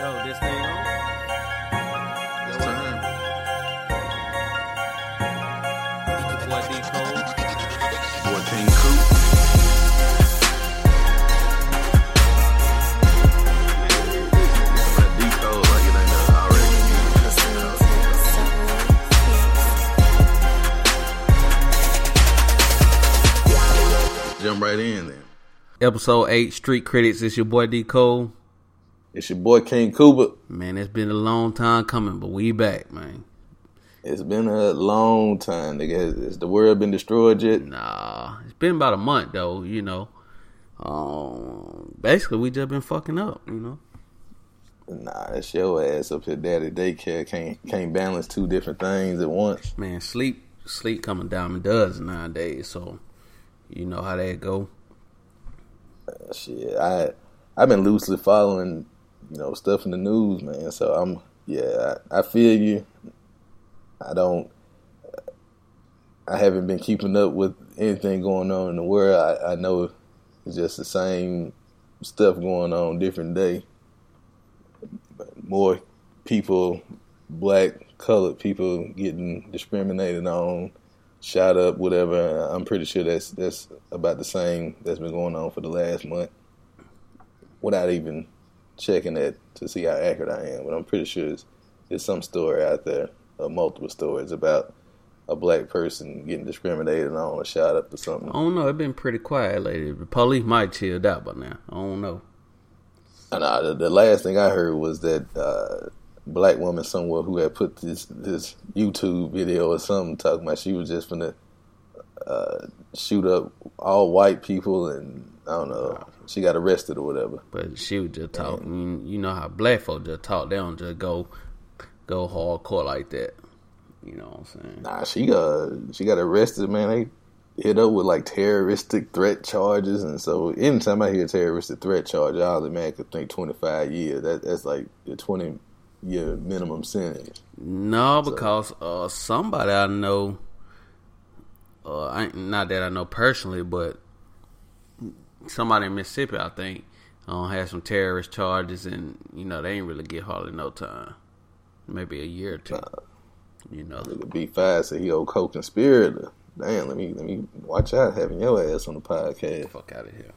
Yo, this thing on? It's time. Boy D Cole. Boy King Coop. That D code like it ain't already. Jump right in then. Episode 8, Street Critics. It's your boy D Cole. It's your boy King Cuba. Man, it's been a long time coming, but we back, man. It's been a long time, nigga. Has the world been destroyed yet? Nah, it's been about a month, though, you know. Um, basically, we just been fucking up, you know. Nah, it's your ass up here, daddy daycare. Can't can't balance two different things at once. Man, sleep sleep coming down in dozen nowadays, so you know how that go. Uh, shit, I I've been loosely following, you know, stuff in the news, man. So I'm yeah, I, I feel you. I don't. I haven't been keeping up with anything going on in the world. I, I know it's just the same stuff going on different day. More people, black, colored people getting discriminated on, shot up, whatever. I'm pretty sure that's that's about the same that's been going on for the last month. Without even checking that to see how accurate I am, but I'm pretty sure it's, there's some story out there, or multiple stories about a black person getting discriminated on or shot up or something. I don't know. It's been pretty quiet lately. The police might chilled out by now. I don't know. And uh, the, the last thing I heard was that uh, black woman somewhere who had put this this YouTube video or something talking about she was just gonna uh, shoot up all white people and I don't know she got arrested or whatever. But she was just talking. You know how black folk just talk. They don't just go go hardcore like that. You know what I'm saying? Nah, she got she got arrested. Man, they hit up with like terroristic threat charges, and so anytime I hear terroristic threat charge, I automatically think twenty five years. That that's like the twenty year minimum sentence. No, because uh, somebody I know, uh, I, not that I know personally, but somebody in Mississippi, I think, uh, had some terrorist charges, and you know they ain't really get hardly no time, maybe a year or two. You know, Nigga B five said he old co-conspirator. Damn, let me let me watch out having your ass on the podcast. fuck out of here.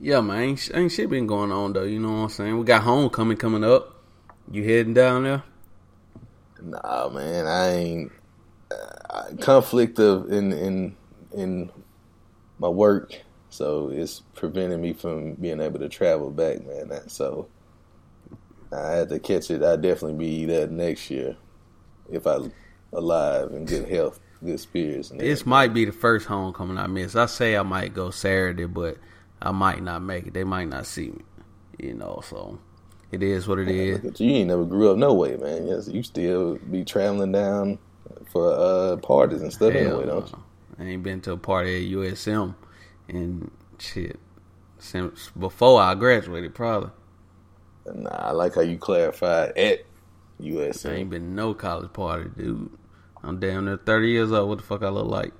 Yeah, man, ain't, ain't shit been going on though. You know what I'm saying? We got homecoming coming up. You heading down there? Nah, man, I ain't conflict of in in in my work, so it's preventing me from being able to travel back, man. That, so I had to catch it. I'd definitely be there next year if I alive and good health, good spirits. And This might be the first homecoming I miss. I say I might go Saturday, but I might not make it. They might not see me. You know, so it is what it is. Look at you. You ain't never grew up no way, man. Yes, you still be traveling down for uh, parties and stuff Hell anyway, don't you? I ain't been to a party at USM and shit since before I graduated, probably. Nah, I like how you clarified at I ain't been no college party, dude. I'm damn near 30 years old. What the fuck I look like?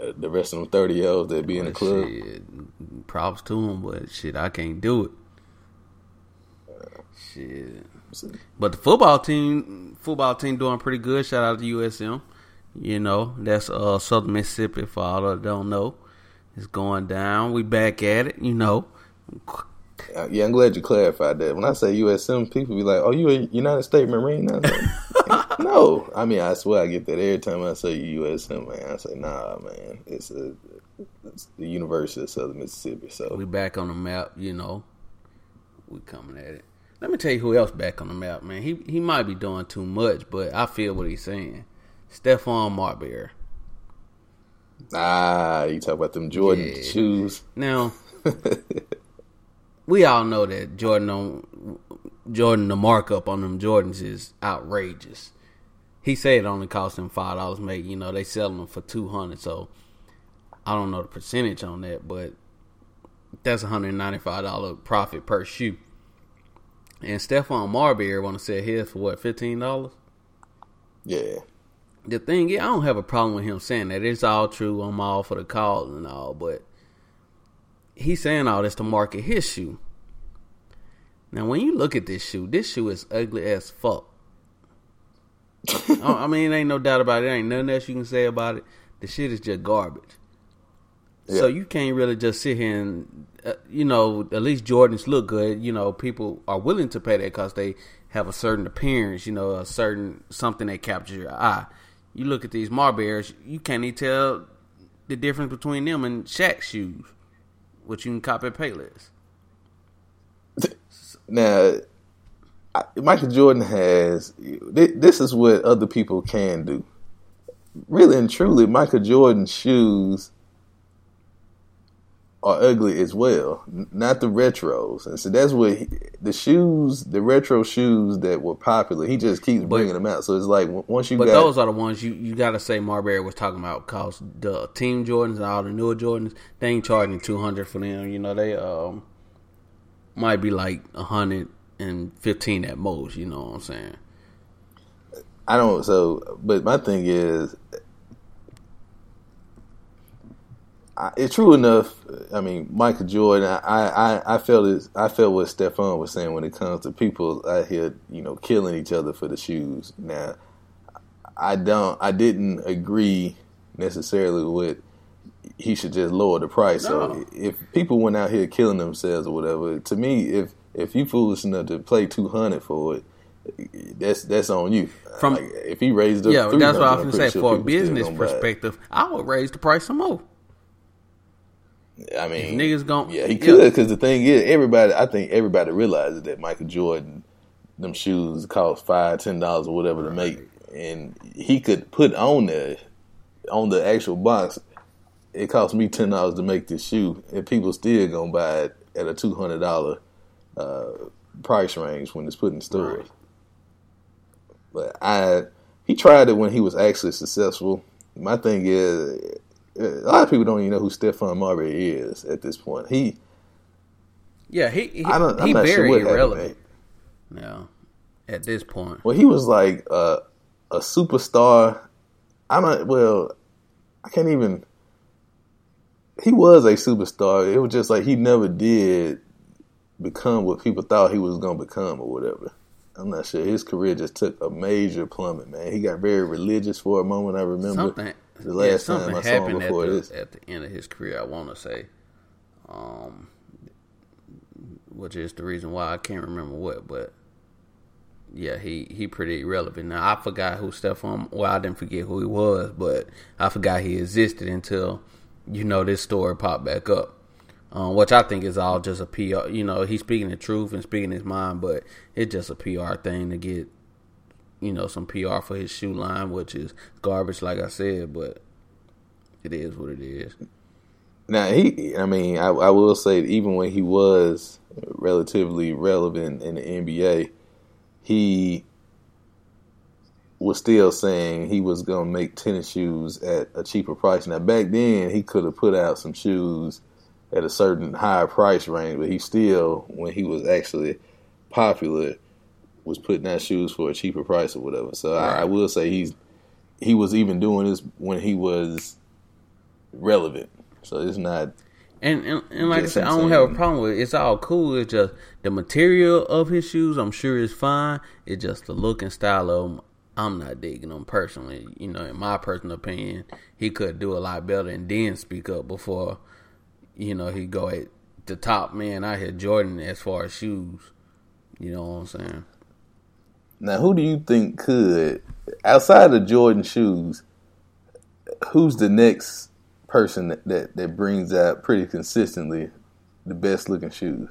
Uh, the rest of them thirty year olds that be in the club. Shit, props to them, but shit, I can't do it. Shit. But the football team, football team doing pretty good. Shout out to USM. You know, that's uh Southern Mississippi for all that don't know. It's going down. We back at it, you know. Uh, Yeah, I'm glad you clarified that. When I say USM, people be like, "Oh, you a United States Marine?" I like, no, I mean I swear I get that every time I say USM, man. I say, "Nah, man, it's a it's the University of Southern Mississippi." So We back on the map, you know. We coming at it. Let me tell you who else back on the map, man. He he might be doing too much, but I feel what he's saying. Stephon Marbury. ah, you talk about them Jordan Yeah. shoes. Now, we all know that Jordan on Jordan the markup on them Jordans is outrageous. He said it only cost him five dollars make. You know they selling them for two hundred. So I don't know the percentage on that, but that's one hundred ninety five dollar profit per shoe. And Stephon Marbury want to sell his for what fifteen dollars. Yeah, The thing is, I don't have a problem with him saying that. It's all true. I'm all for the cause and all, but he's saying all this to market his shoe. Now, when you look at this shoe, this shoe is ugly as fuck. I I mean, ain't no doubt about it. Ain't nothing else you can say about it. The shit is just garbage. So you can't really just sit here and, uh, you know, at least Jordans look good. You know, people are willing to pay that because they have a certain appearance. You know, a certain something that captures your eye. You look at these Marbears, you can't even tell the difference between them and Shaq shoes, which you can cop at Payless. Now, Michael Jordan has. This is what other people can do. Really and truly, Michael Jordan's shoes are ugly as well, not the retros. And so that's what he, the shoes, the retro shoes that were popular. He just keeps bringing them out. So it's like once you But got those are the ones you, you got to say Marbury was talking about because the Team Jordans and all the newer Jordans, they ain't charging 200 for them. You know, they um might be like 115 at most. You know what I'm saying? I don't. So, but my thing is, I, it's true enough. I mean, Michael Jordan. I, I, I felt it. I felt what Stephon was saying when it comes to people out here, you know, killing each other for the shoes. Now, I don't. I didn't agree necessarily with. He should just lower the price. No. So if people went out here killing themselves or whatever, to me, if if you foolish enough to play two hundred for it, that's that's on you. From- Like, if he raised up, Yeah, that's what I was gonna say. Sure For a business gonna buy it. perspective, I would raise the price some more. I mean, Niggas gon' yeah, he could because the thing is, everybody. I think everybody realizes that Michael Jordan, them shoes cost five, ten dollars or whatever to make, and he could put on the on the actual box. It cost me ten dollars to make this shoe, and people still gonna buy it at a two hundred dollar uh, price range when it's put in stores. Right. But I, he tried it when he was actually successful. My thing is, a lot of people don't even know who Stephon Marbury is at this point. He, Yeah, he he, I don't- I'm not sure very what happened, irrelevant now at this point. well, he was like a, a superstar. I'm not. Well, I can't even. He was a superstar. It was just like he never did become what people thought he was going to become or whatever. I'm not sure. His career just took a major plummet, man. He got very religious for a moment. I remember Something the last yeah, something time I saw him happened at the, this. at the end of his career. I want to say, um, which is the reason why I can't remember what, but yeah, he he pretty irrelevant. Now I forgot who Stephon. Well, I didn't forget who he was, but I forgot he existed until you know this story popped back up. Um, which I think is all just a PR. You know, he's speaking the truth and speaking his mind, but it's just a PR thing to get you know some PR for his shoe line, which is garbage, like I said. But it is what it is. Now he, I mean, I, I will say, even when he was relatively relevant in the NBA, he was still saying he was going to make tennis shoes at a cheaper price. Now back then, he could have put out some shoes at a certain higher price range, but he still, when he was actually popular, was putting out shoes for a cheaper price or whatever. So I, I will say he's he was even doing this when he was relevant. So it's not And and, and like I said, I don't have a problem with it. It's all cool. It's just the material of his shoes. I'm sure is fine. It's just the look and style of them. I'm not digging them personally. You know, in my personal opinion, he could do a lot better and then speak up before, you know, he go at the top man out here, Jordan, as far as shoes. You know what I'm saying? Now, who do you think could, outside of Jordan shoes, who's the next person that, that, that brings out pretty consistently the best looking shoes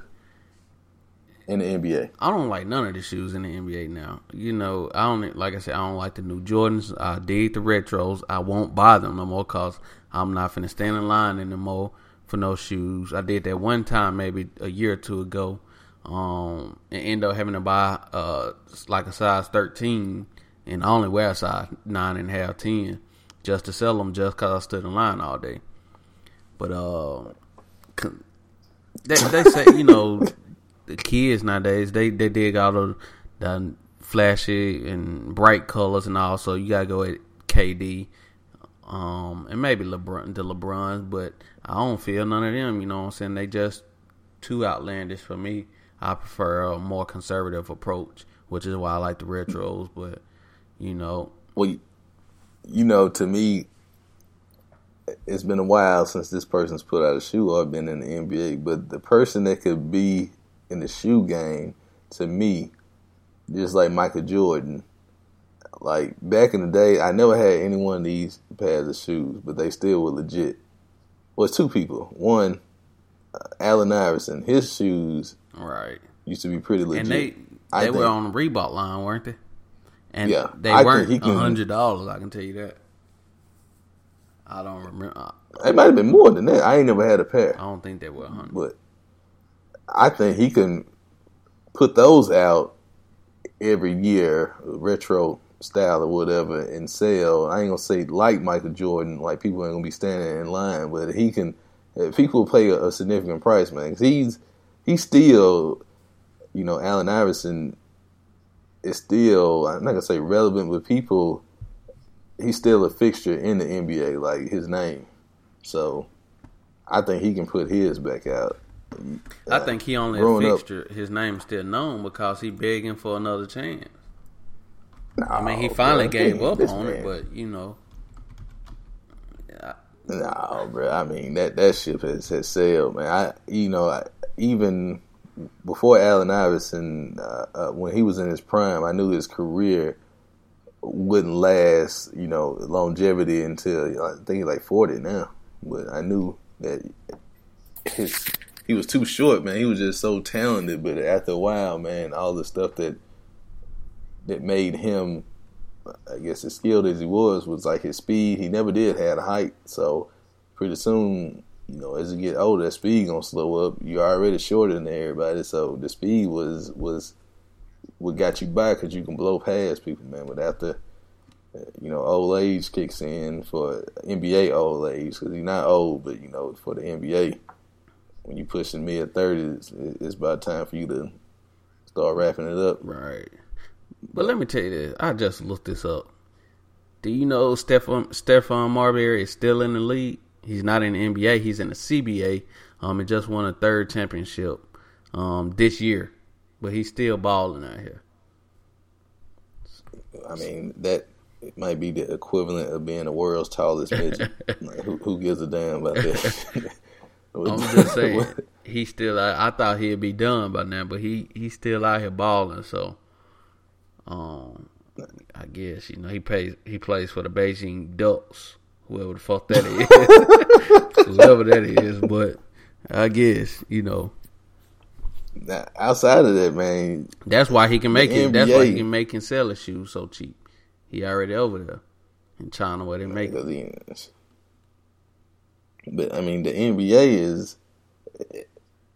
in the NBA? I don't like none of the shoes in the NBA now. You know, I don't like I said. I don't like the new Jordans. I dig the retros. I won't buy them no more because I'm not finna stand in line anymore for no shoes. I did that one time, maybe a year or two ago, um, and end up having to buy uh like a size 13, and only wear a size 9 and a half 10 just to sell them just because I stood in line all day. But uh, they they say you know the kids nowadays they they dig all the, the flashy and bright colors and all. So you gotta go at KD, um, and maybe LeBron the LeBrons. But I don't feel none of them. You know what I'm saying? They just too outlandish for me. I prefer a more conservative approach, which is why I like the retros. But you know, Well, you- know, to me, it's been a while since this person's put out a shoe or been in the NBA. But the person that could be in the shoe game, to me, just like Michael Jordan. Like back in the day, I never had any one of these pairs of shoes, but they still were legit. Well, two people. One, uh, Allen Iverson. His shoes right? used to be pretty legit. And they I they were think- on the Reebok line, weren't they? And Yeah, they I weren't a hundred dollars. I can tell you that. I don't remember. It might have been more than that. I ain't never had a pair. I don't think they were a hundred. but I think he can put those out every year, retro style or whatever, and sell. I ain't gonna say like Michael Jordan, like people ain't gonna be standing in line, but he can. If people pay a, a significant price, man, 'cause he's he's still, you know, Allen Iverson is still. I'm not gonna say relevant, but people. He's still a fixture in the NBA, like his name. So, I think he can put his back out. I think he only a growing up- fixture. His name's still known because he begging for another chance. I mean, he finally gave up on it, but you know, No, bro. I mean that that ship has, has sailed, man. I you know I, even before Allen Iverson, uh, uh, when he was in his prime, I knew his career wouldn't last. You know, longevity until I think he's like forty now. But I knew that his he was too short, man. He was just so talented, but after a while, man, all the stuff that that made him I guess as skilled as he was was like his speed. He never did had a height, so pretty soon, you know, as you get older, that speed gonna slow up. You're already shorter than everybody, so the speed was was what got you by because you can blow past people, man. But after you know, old age kicks in for NBA old age because you're not old, but you know, for the NBA, when you push the mid thirties, it's about time for you to start wrapping it up. right. But let me tell you this. I just looked this up. Do you know Stephon Marbury is still in the league? He's not in the NBA. He's in the CBA. Um, and just won a third championship um this year, but he's still balling out here. I mean, that it might be the equivalent of being the world's tallest midget. like, who, who gives a damn about that? I'm just saying, he's still. Out, I thought he'd be done by now, but he he's still out here balling. So, um, I guess you know he plays he plays for the Beijing Ducks, whoever the fuck that is, whoever that is. But I guess you know Now, outside of that, man, that's why he can make it. That's why he can make and sell his shoes so cheap. He already over there in China where they make it. but I mean, the NBA is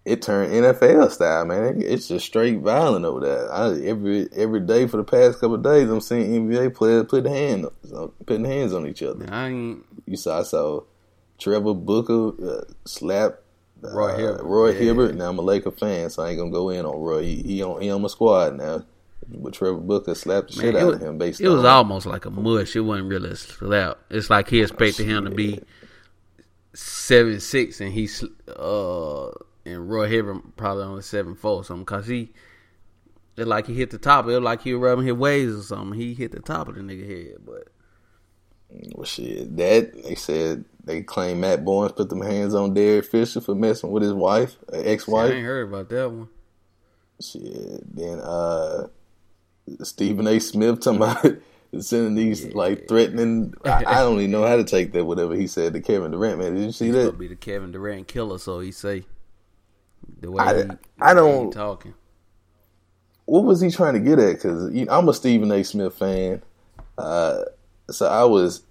it, turned NFL style, man. It's just straight violent over there. I, every every day for the past couple of days, I'm seeing NBA players putting hands putting hands on each other. I ain't You saw, I saw Trevor Booker uh, slap uh, Roy Hibbert. Roy Yeah. Hibbert. Now I'm a Laker fan, so I ain't gonna go in on Roy. He, he on he on my squad now. But Trevor Booker slapped the shit out it of him based It was almost like a mush. It wasn't really a slap. It's like he expected him to be seven six, and he's uh and Roy Hibbert probably only seven four or something. Cause he, it like he hit the top. It was like he was rubbing his waves or something. He hit the top of the nigga head, but well, shit. That they said they claim Matt Barnes put them hands on Derek Fisher for messing with his wife, ex wife. I ain't heard about that one. Shit. Then uh Stephen A. Smith talking about sending these like threatening. I, I don't even know how to take that. Whatever he said to Kevin Durant, man. Did you see He's that? be the Kevin Durant killer, so he say the way I- he, I the he don't- talking. what was he trying to get at? Because you know, I'm a Stephen A. Smith fan, uh, so I was,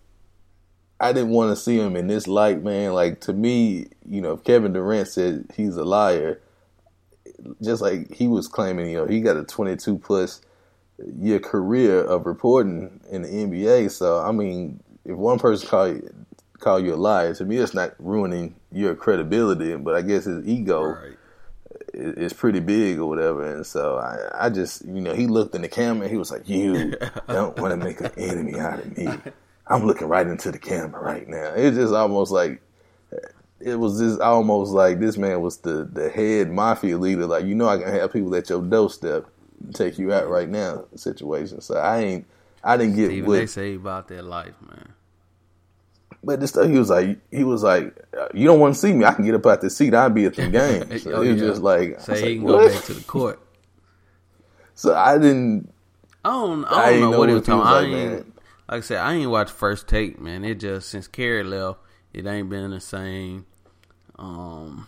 I didn't want to see him in this light, man. Like to me, you know, if Kevin Durant said he's a liar, just like he was claiming, you know, he got a 22 plus year career of reporting in the NBA. So I mean, if one person call you, call you a liar, to me, it's not ruining your credibility, but I guess his ego Right. Is pretty big or whatever. And so I, I just, you know, he looked in the camera. He was like, "You don't want to make an enemy out of me. I'm looking right into the camera right now." It's just almost like it was just almost like this man was the the head mafia leader. Like you know, I can have people at your doorstep take you out right now situation. So I ain't, I didn't get what they say about that life, man. But the stuff he was like, he was like, you don't want to see me. I can get up out the seat. I'll be at the game. So Oh, he was yeah. just like, Say was he like, can go back to the court. So I didn't. I don't, I I don't ain't know know what he was talking. was I like, ain't, like I said, I ain't watched first take, man. It just since Carrie left, it ain't been the same. Um,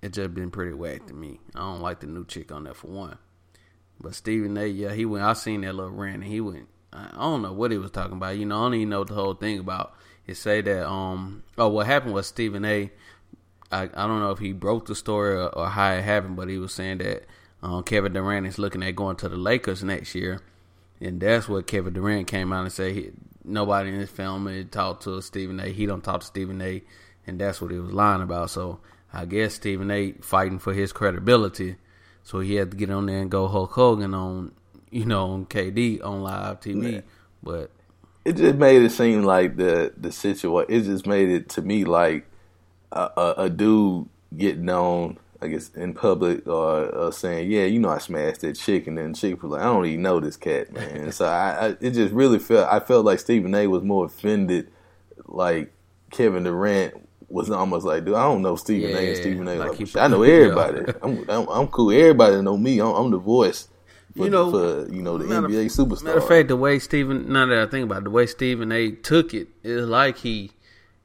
it just been pretty whack to me. I don't like the new chick on there for one. But Stephen A, yeah, he went. I seen that little rant, and he went. I I don't know what he was talking about. You know, I don't even know what the whole thing about. It say that um oh what happened was Stephen A. I I don't know if he broke the story or, or how it happened, but he was saying that um, Kevin Durant is looking at going to the Lakers next year, and that's what Kevin Durant came out and said. He, nobody in his family talked to Stephen A. He don't talk to Stephen A. And that's what he was lying about. So I guess Stephen A. fighting for his credibility, so he had to get on there and go Hulk Hogan on you know on KD on live TV. Yeah. But It just made it seem like the the situation. It just made it to me like a, a, a dude getting on, I guess, in public or, or saying, "Yeah, you know, I smashed that chick," and then chick was like, "I don't even know this cat, man." so I, I, it just really felt. I felt like Stephen A. was more offended, like Kevin Durant was almost like, "Dude, I don't know Stephen A." And Stephen A. like Like, I know everybody. I'm, I'm I'm cool. Everybody know me. I'm, I'm the voice. For, You know, for you know the NBA superstar. Matter of fact, the way Stephen, now that I think about it, the way Stephen A. took it is like he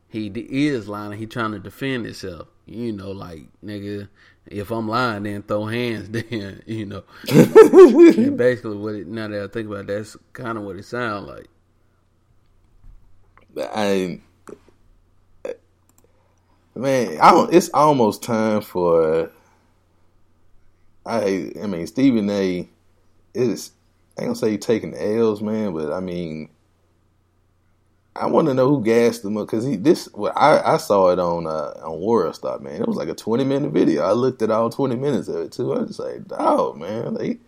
he is lying. He trying to defend himself. You know, like nigga, if I'm lying, then throw hands. Then you know, and basically what it. Now that I think about it, that's kind of what it sounds like. I man, I don't, it's almost time for. I I mean Stephen A. Is I ain't gonna say he taking the L's, man, but I mean, I want to know who gassed him up because he this. Well, I I saw it on uh, on WorldStar, man. It was like a twenty minute video. I looked at all twenty minutes of it too. I was like, dog, man, like,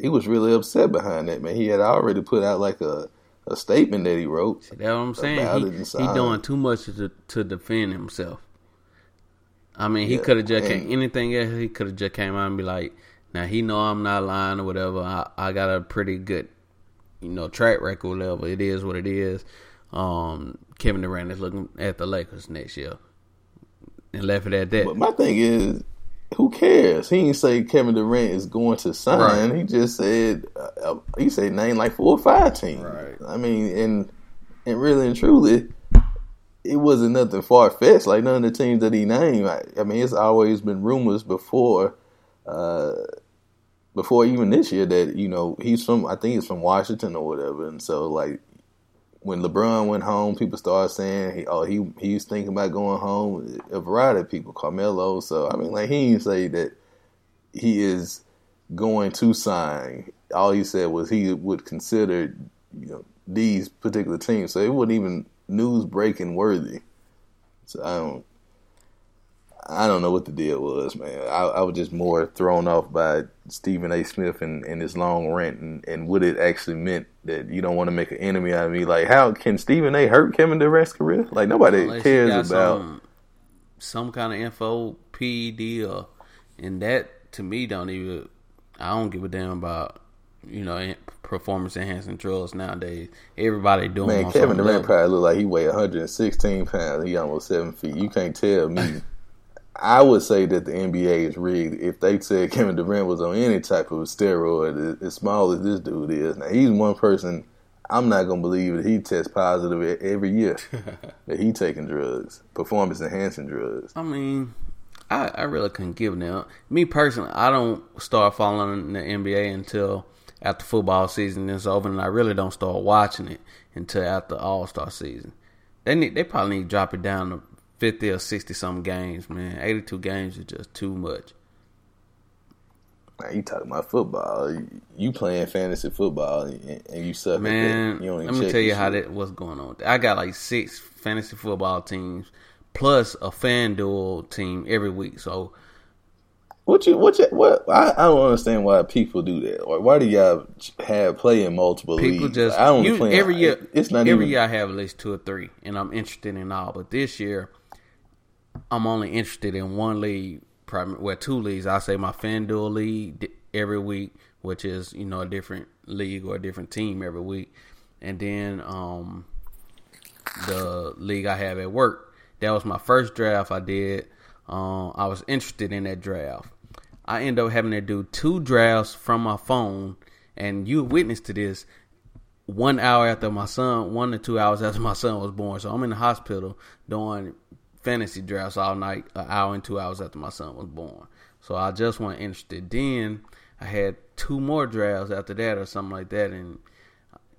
he was really upset behind that, man. He had already put out like a a statement that he wrote. See, that's what I'm saying. He, he doing too much to to defend himself. I mean, he Yeah, could have just came, anything else. He could have just came out and be like, "Now he know I'm not lying or whatever. I, I got a pretty good, you know, track record level. It is what it is." Um, Kevin Durant is looking at the Lakers next year, and left it at that. But my thing is, who cares? He didn't say Kevin Durant is going to sign. Right. He just said uh, uh, he said name like four or five teams. Right. I mean, and and really and truly, it wasn't nothing far fetched. Like none of the teams that he named. I, I mean, it's always been rumors before. Uh, before even this year, that you know he's from, I think he's from Washington or whatever, and so like when LeBron went home, people started saying, he, "Oh, he he's thinking about going home." A variety of people, Carmelo. So I mean, like he didn't say that he is going to sign. All he said was he would consider, you know, these particular teams. So it wasn't even news breaking worthy. So I don't, I don't know what the deal was, man. I, I was just more thrown off by Stephen A. Smith and, and his long rant and, and what it actually meant that you don't want to make an enemy out of me. Like, how can Stephen A. hurt Kevin Durant's career? Like, nobody Unless cares about. some, some kind of info PED or uh, and that to me don't even I don't give a damn about you know performance enhancing drugs nowadays. Everybody doing Man, Kevin Durant level. probably look like he weighed 116 pounds. He almost seven feet. You can't tell me. I would say that the NBA is rigged. If they said Kevin Durant was on any type of steroid, as- small as this dude is, now he's one person. I'm not gonna believe that he tests positive every year that he taking drugs, performance enhancing drugs. I mean, I, I really couldn't give now. Me personally, I don't start following the NBA until after football season is over, and I really don't start watching it until after All Star season. They need, they probably need to drop it down to fifty or sixty some games, man. Eighty two games is just too much. Now you talking about football? You playing fantasy football and, and you suck Man, at that. You let me tell you how shit. that what's going on. I got like six fantasy football teams plus a FanDuel team every week. So What you what you, what I, I don't understand why people do that. Why do y'all have play in multiple people leagues? just I only you, play every year. It's not every even. year I have at least two or three, and I'm interested in all. But this year, I'm only interested in one league, well, two leagues. I say my FanDuel league every week, which is you know a different league or a different team every week, and then um the league I have at work. That was my first draft I did. Um, I was interested in that draft. I end up having to do two drafts from my phone, and you witnessed to this. One hour after my son, one to two hours after my son was born, so I'm in the hospital doing fantasy drafts all night, an hour and two hours after my son was born. So I just wasn't interested. Then I had two more drafts after that, or something like that, and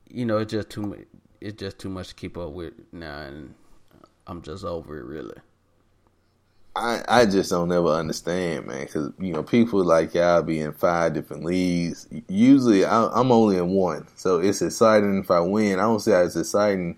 you know it's just too much. It's just too much to keep up with now, and I'm just over it really. I, I just don't ever understand, man, because you know people like y'all be in five different leagues. Usually, I, I'm only in one, so it's exciting if I win. I don't say it's exciting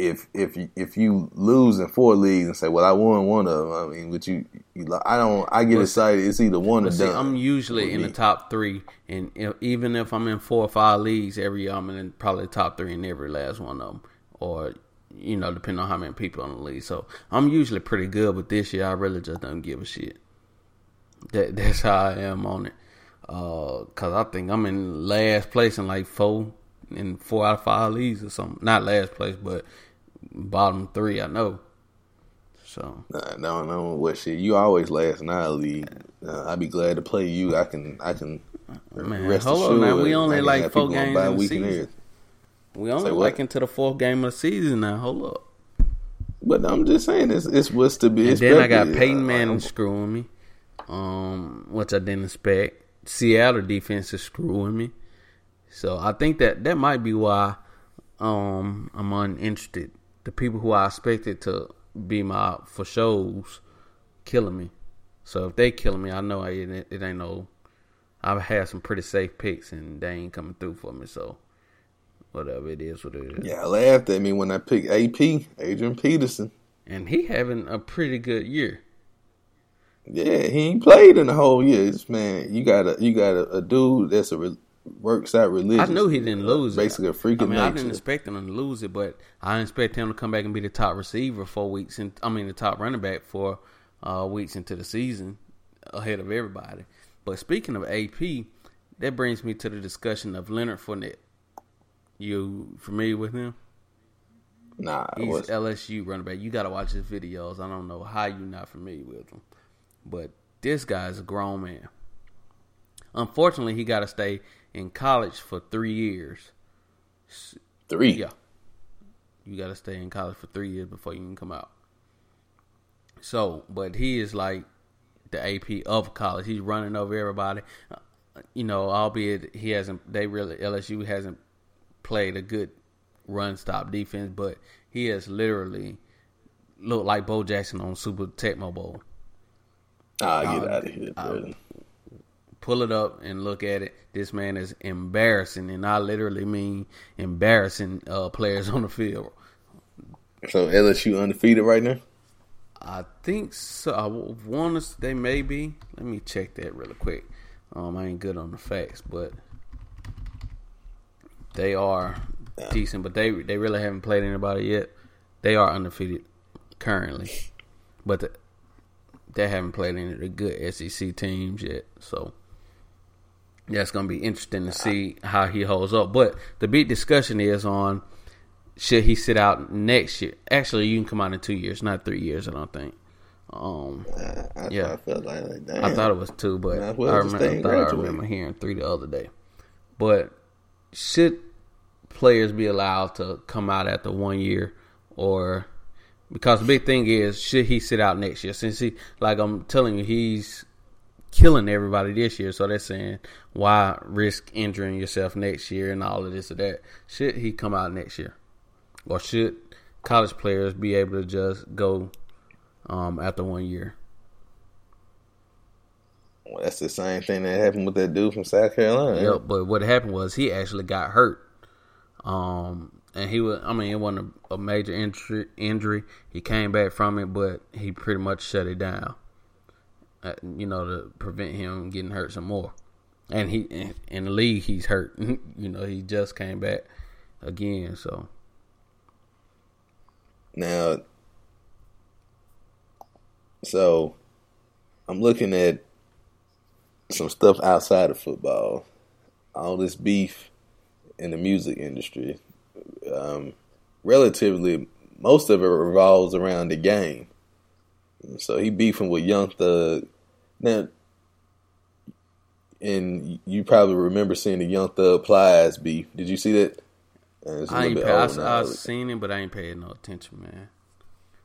if if you, if you lose in four leagues and say, "Well, I won one of them." I mean, but you, you I don't. I get excited. It's either one or see, done. I'm usually in the top three, and if, even if I'm in four or five leagues every year, I'm in probably the top three in every last one of them, or you know, depending on how many people on the league. So I'm usually pretty good, but this year I really just don't give a shit. That that's how I am on it, uh, cause I think I'm in last place in like four in four out of five leagues or something. Not last place, but bottom three. I know. So Nah, no, no, what shit? You always last in our league. Uh, I'd be glad to play you. I can, I can. Man, rest hold on now. We only like four games in the season. we only like into the fourth game of the season now. Hold up. But I'm just saying, it's, it's what's to be And then I got. Peyton Uh, Manning like, screwing me, um, which I didn't expect. Seattle defense is screwing me, so I think that that might be why um, I'm uninterested. The people who I expected to be my for shows killing me. So if they killing me, I know it, ain't- it ain't no. I've had some pretty safe picks and they ain't coming through for me. So whatever it is, what it is. Yeah, I laughed at me when I picked AP, Adrian Peterson. And he having a pretty good year. Yeah, he ain't played in the whole year. It's, man, you got a you got a, a dude that's a works out religion. I knew he didn't lose. it. Basically, a freak I mean, I didn't expect him to lose it, but I expect him to come back and be the top receiver four weeks. And I mean, the top running back for uh, weeks into the season, ahead of everybody. But speaking of AP, that brings me to the discussion of Leonard Fournette. You familiar with him? nah, He's LSU running back. You got to watch his videos. I don't know how you're not familiar with him, but this guy's a grown man. Unfortunately, he got to stay in college for three years. three. Yeah, you got to stay in college for three years before you can come out. So, but he is like the AP of college. He's running over everybody. You know, albeit he hasn't. They really LSU hasn't played a good run stop defense, but he has literally looked like Bo Jackson on Super Tecmo Bowl. Ah, get Uh, out of here, bro. Pull it up and look at it. This man is embarrassing, and I literally mean embarrassing uh, players on the field. So LSU undefeated right now. I think so. I want to. They may be. Let me check that really quick. Um, I ain't good on the facts, but they are decent. But they they really haven't played anybody yet. They are undefeated currently, but the, they haven't played any of the good SEC teams yet. So that's gonna be interesting to see how he holds up. But the big discussion is on should he sit out next year? Actually, you can come out in two years, not three years. I don't think. Um, I, Yeah. I felt like, like damn. I thought it was two, but I, well just remember, I thought I remember hearing three the other day. But should players be allowed to come out after one year, or because the big thing is should he sit out next year? Since he, like I'm telling you, he's killing everybody this year. So they're saying why risk injuring yourself next year and all of this or that? Should he come out next year, or should college players be able to just go um, after one year? Well, that's the same thing that happened with that dude from South Carolina. Yep, but what happened was he actually got hurt. Um, and he was, I mean, it wasn't a, a major injury, injury. He came back from it, but he pretty much shut it down, uh, you know, to prevent him getting hurt some more. And he, in, the league, he's hurt. you know, he just came back again, so. Now, So I'm looking at some stuff outside of football. All this beef in the music industry. Um, relatively, most of it revolves around the game. So he beefing with Young Thug. Now, and you probably remember seeing the Young Thug Plies beef. Did you see that? Uh, I ain't pay, I. I seen it, but I ain't paying no attention, man.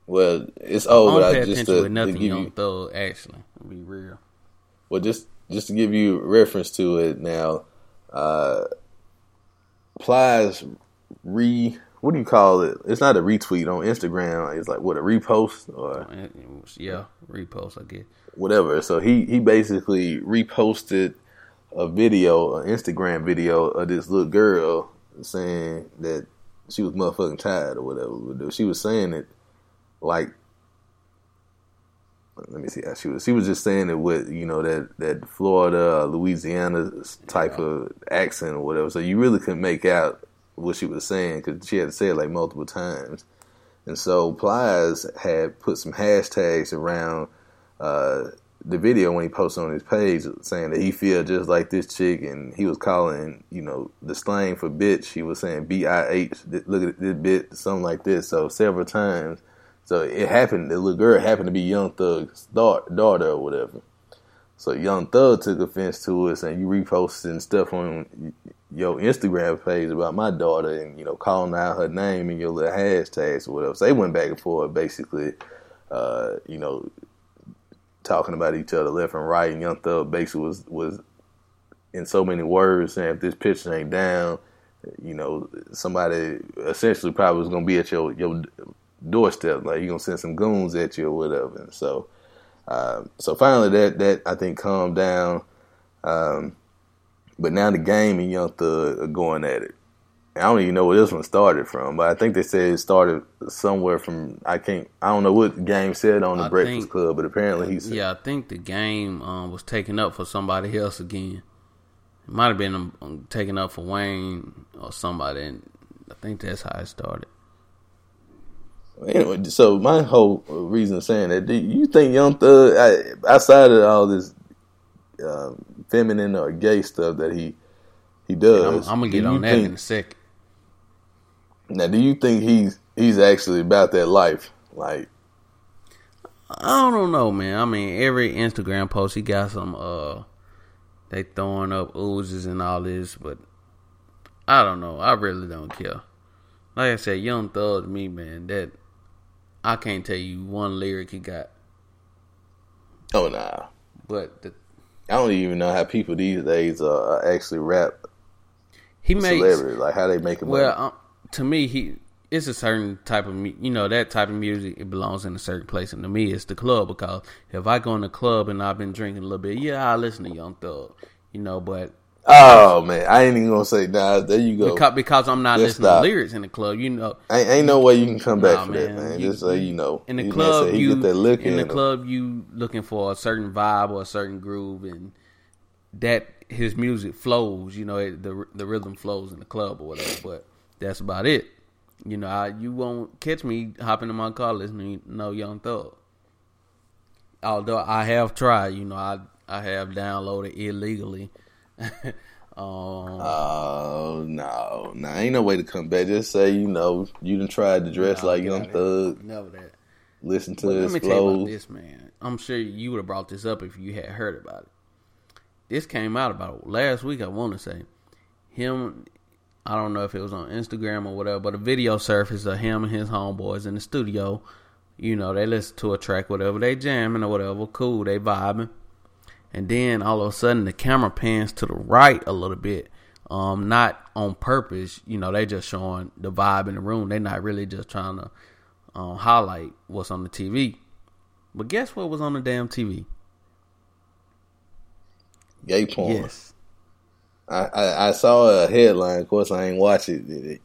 Well, it's old. I don't but pay attention to, with to nothing give Young you Thug. Actually, to be real. well, just just to give you reference to it now. Uh, Plies re what do you call it? It's not a retweet on Instagram. It's like what a repost or was- Yeah, repost. I get. whatever. So he he basically reposted a video, an Instagram video of this little girl saying that she was motherfucking tired or whatever. She was saying it like let me see how she was. She was just saying it with you know that that Florida, Louisiana type of accent or whatever. So you really couldn't make out what she was saying because she had to say it like multiple times. And so Plies had put some hashtags around uh, the video when he posted on his page saying that he feel just like this chick, and he was calling you know the slang for bitch. He was saying B I H. Look at this bit, something like this. So several times. So it happened. The little girl happened to be Young Thug's daughter or whatever. So Young Thug took offense to it, and you reposting stuff on your Instagram page about my daughter, and you know calling out her name and your little hashtags or whatever. So they went back and forth, basically, uh, you know, talking about each other left and right. And Young Thug basically was was in so many words saying, if this picture ain't down, you know, somebody essentially probably was gonna be at your your doorstep, like you gonna send some goons at you or whatever. And so, um, so finally that that I think calmed down. Um, but now the game and Young Thug are going at it. I don't even know where this one started from, but I think they said it started somewhere from I can't I don't know what the game said on the I Breakfast think- Club, but apparently he said Yeah, I think the game um, was taken up for somebody else again. It might have been um, taken up for Wayne or somebody, and I think that's how it started. Anyway, so my whole reason of saying that, do you think Young Thug, I, outside of all this um, feminine or gay stuff that he he And does, I'm, I'm gonna get on that think- in a second. Now, do you think he's he's actually about that life? Like, I don't know, man. I mean, every Instagram post he got some uh they throwing up oozes and all this, but I don't know. I really don't care. Like I said, Young Thug me, man, that I can't tell you one lyric he got. oh nah, But the, I don't even know how people these days uh, actually rap he makes celebrities, like how they make them. well to me he it's a certain type of you know that type of music it belongs in a certain place and to me it's the club because if I go in the club and I've been drinking a little bit yeah I listen to Young Thug you know but oh man, I ain't even gonna say nah. There you go. because, because I'm not Just listening stop. to lyrics in the club you know ain't, ain't no way you can come back Nah, for that, man. man. You- Just so you know, in the He man club he you get that look in the him. club you looking for a certain vibe or a certain groove and that his music flows you know it, the the rhythm flows in the club or whatever but that's about it you know I, you won't catch me hopping in my car listening to no young thug although I have tried you know I I have downloaded illegally um Oh no, no, ain't no way to come back. Just say you know you done tried to dress like Young. Thug, never that listen to let his me tell you about this, man. I'm sure you would have brought this up if you had heard about it. This came out about last week, I want to say. Him, I don't know if it was on Instagram or whatever, but a video surfaced of him and his homeboys in the studio. You know, they listen to a track, whatever, they jamming or whatever, cool, they vibing. And then all of a sudden, the camera pans to the right a little bit. Um, not on purpose, you know, they just showing the vibe in the room. They're not really just trying to um, highlight what's on the TV. But guess what was on the damn TV? Gay porn. Yes. I, I I saw a headline. Of course, I ain't watch it.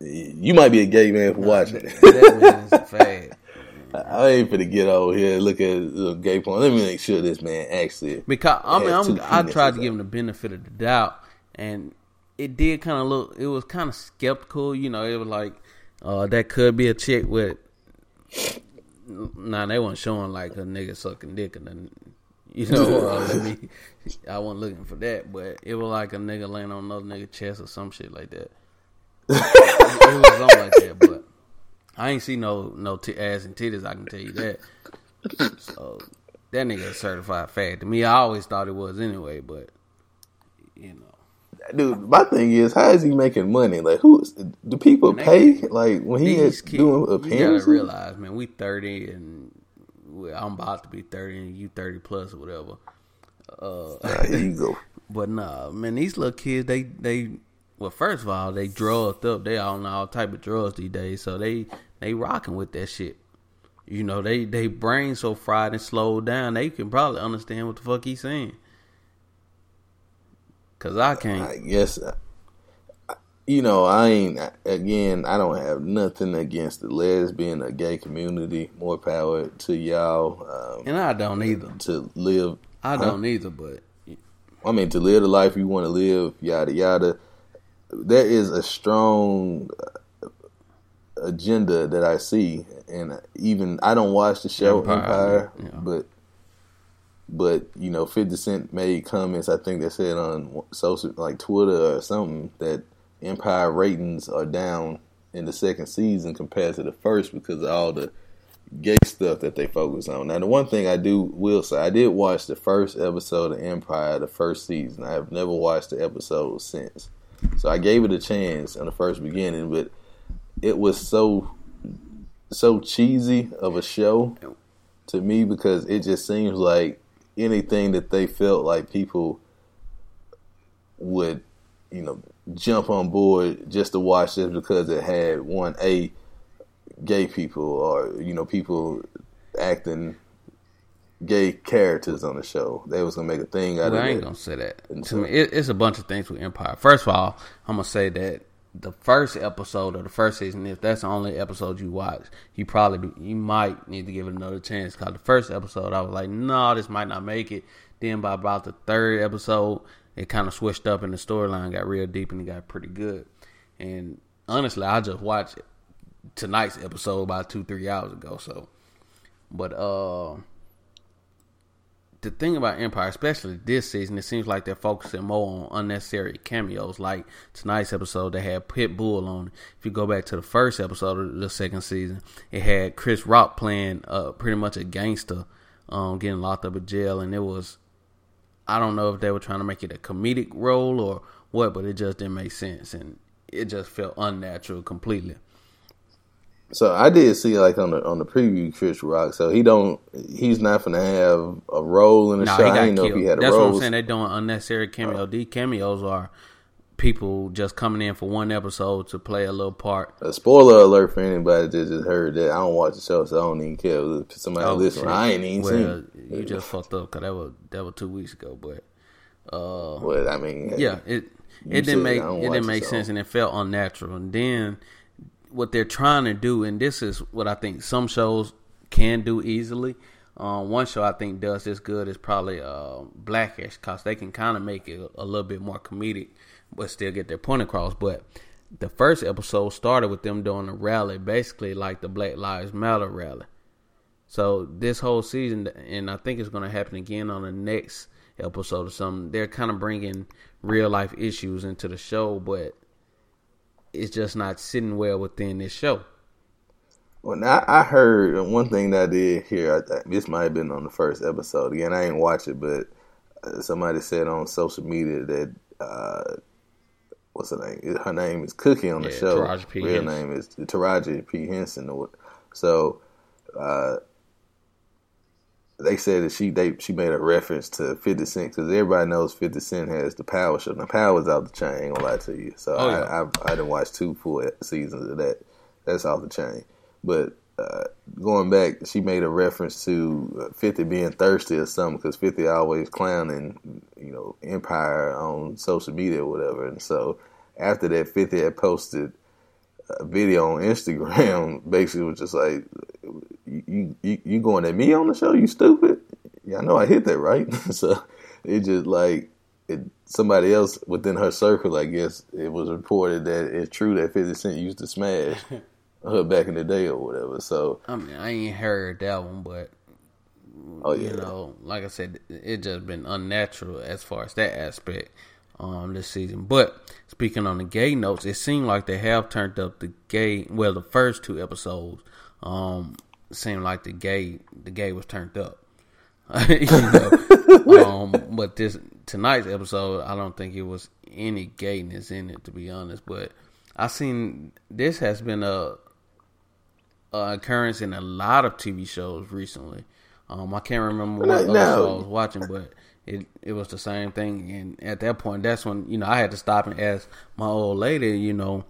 You might be a gay man for watching that man's a fad. I ain't finna get over here and look at little gay porn. Let me make sure this man actually. Because I mean, I'm, I tried to give him the benefit of the doubt, and it did kind of look. It was kind of skeptical, you know. It was like uh, that could be a chick with Nah, they weren't showing like a nigga sucking dick and then you know, uh, let me I wasn't looking for that, but it was like a nigga laying on another nigga chest or some shit like that. it, it was something like that, but I ain't see no no t- ass and titties. I can tell you that. So that nigga a certified fag to me. I always thought it was anyway, but you know, Dude, my thing is, how is he making money? Like, who do people pay? Like when he is doing You appearances? gotta realize, man, we thirty and I'm about to be thirty and you thirty plus or whatever. Uh, here you go. But nah, man, these little kids, they they well, first of all, they drugged up. They all on all type of drugs these days, so they they rocking with that shit. You know, they they brain so fried and slowed down, they can probably understand what the fuck he's saying. Cause I can't. I guess, you know, I ain't, again, I don't have nothing against the lesbian or gay community. More power to y'all um, and I don't either. to live. I don't either. But I mean, to live the life you want to live, yada, yada. There is a strong agenda that I see. And even, I don't watch the show Empire, Empire, yeah. but but you know, Fifty Cent made comments. I think they said on social, like Twitter or something, that Empire ratings are down in the second season compared to the first because of all the gay stuff that they focus on. Now, the one thing I do will say, I did watch the first episode of Empire, the first season. I have never watched the episode since, so I gave it a chance in the first beginning, but it was so so cheesy of a show to me because it just seems like anything that they felt like people would, you know, jump on board just to watch this because it had one a gay people or you know people acting gay characters on the show. They was gonna make a thing out Well, of it. I ain't gonna say that. To me, it, it's a bunch of things with Empire. First of all, I'm gonna say that the first episode of the first season, if that's the only episode you watch, you probably you might need to give it another chance. Cause the first episode, I was like, no, this might not make it. Then by about the third episode, it kind of switched up and the storyline got real deep and it got pretty good. And honestly, I just watched tonight's episode about two three hours ago. So, but uh the thing about Empire, especially this season, it seems like they're focusing more on unnecessary cameos. Like tonight's episode, they had Pitbull on. If you go back to the first episode of the second season, it had Chris Rock playing uh, pretty much a gangster, um, getting locked up in jail, and it was. I don't know if they were trying to make it a comedic role or what, but it just didn't make sense, and it just felt unnatural completely. So I did see like on the on the preview Chris Rock. So he don't he's not gonna have a role in the No, show. I didn't know if he had a That's role. what I'm saying. They're doing unnecessary cameo. These cameos are people just coming in for one episode to play a little part. A spoiler alert for anybody that just heard that. I don't watch the show, so I don't even care. If somebody Oh, listen, shit. I ain't even well, seen. You just fucked up because that was that was two weeks ago. But uh, Well, I mean, yeah, it it didn't make it didn't make sense and it felt unnatural. And then what they're trying to do, and this is what I think some shows can do easily. Um, one show I think does this good is probably uh, Blackish, cause they can kind of make it a little bit more comedic, but still get their point across. But the first episode started with them doing a rally, basically like the Black Lives Matter rally. So this whole season, and I think it's going to happen again on the next episode or something. They're kind of bringing real life issues into the show, but it's just not sitting well within this show. Well, now I heard one thing that I did hear. I think this might have been on the first episode. Again, I ain't watch it, but uh, somebody said on social media that uh, what's her name? Her name is Cookie on the Yeah, show. Taraji P. Real Henson. name is Taraji P Henson. So uh, they said that she they she made a reference to Fifty Cent because everybody knows Fifty Cent has the Power show. Now Power's out the chain. I ain't gonna lie to you. So Oh, I. I I didn't watch two full seasons of that. That's off the chain. But going back, she made a reference to uh, Fifty being thirsty or something because Fifty always clowning, you know, Empire on social media or whatever. And so after that, Fifty had posted a video on Instagram, basically was just like, "You you you going at me on the show? You stupid? Yeah, I know I hit that right." so it just like it, somebody else within her circle, I guess, it was reported that it's true that Fifty Cent used to smash her back in the day or whatever. So I mean, I ain't heard that one, but oh yeah, you know, like I said, it just been unnatural as far as that aspect um this season. But speaking on the gay notes, it seemed like they have turned up the gay. Well, the first two episodes, um, seemed like the gay the gay was turned up. you know, um, but this tonight's episode, I don't think it was any gayness in it, to be honest. But I seen this has been a, a occurrence in a lot of TV shows recently. Um, I can't remember what No, other show I was watching, but it it was the same thing. And at that point, that's when you know I had to stop and ask my old lady, you know,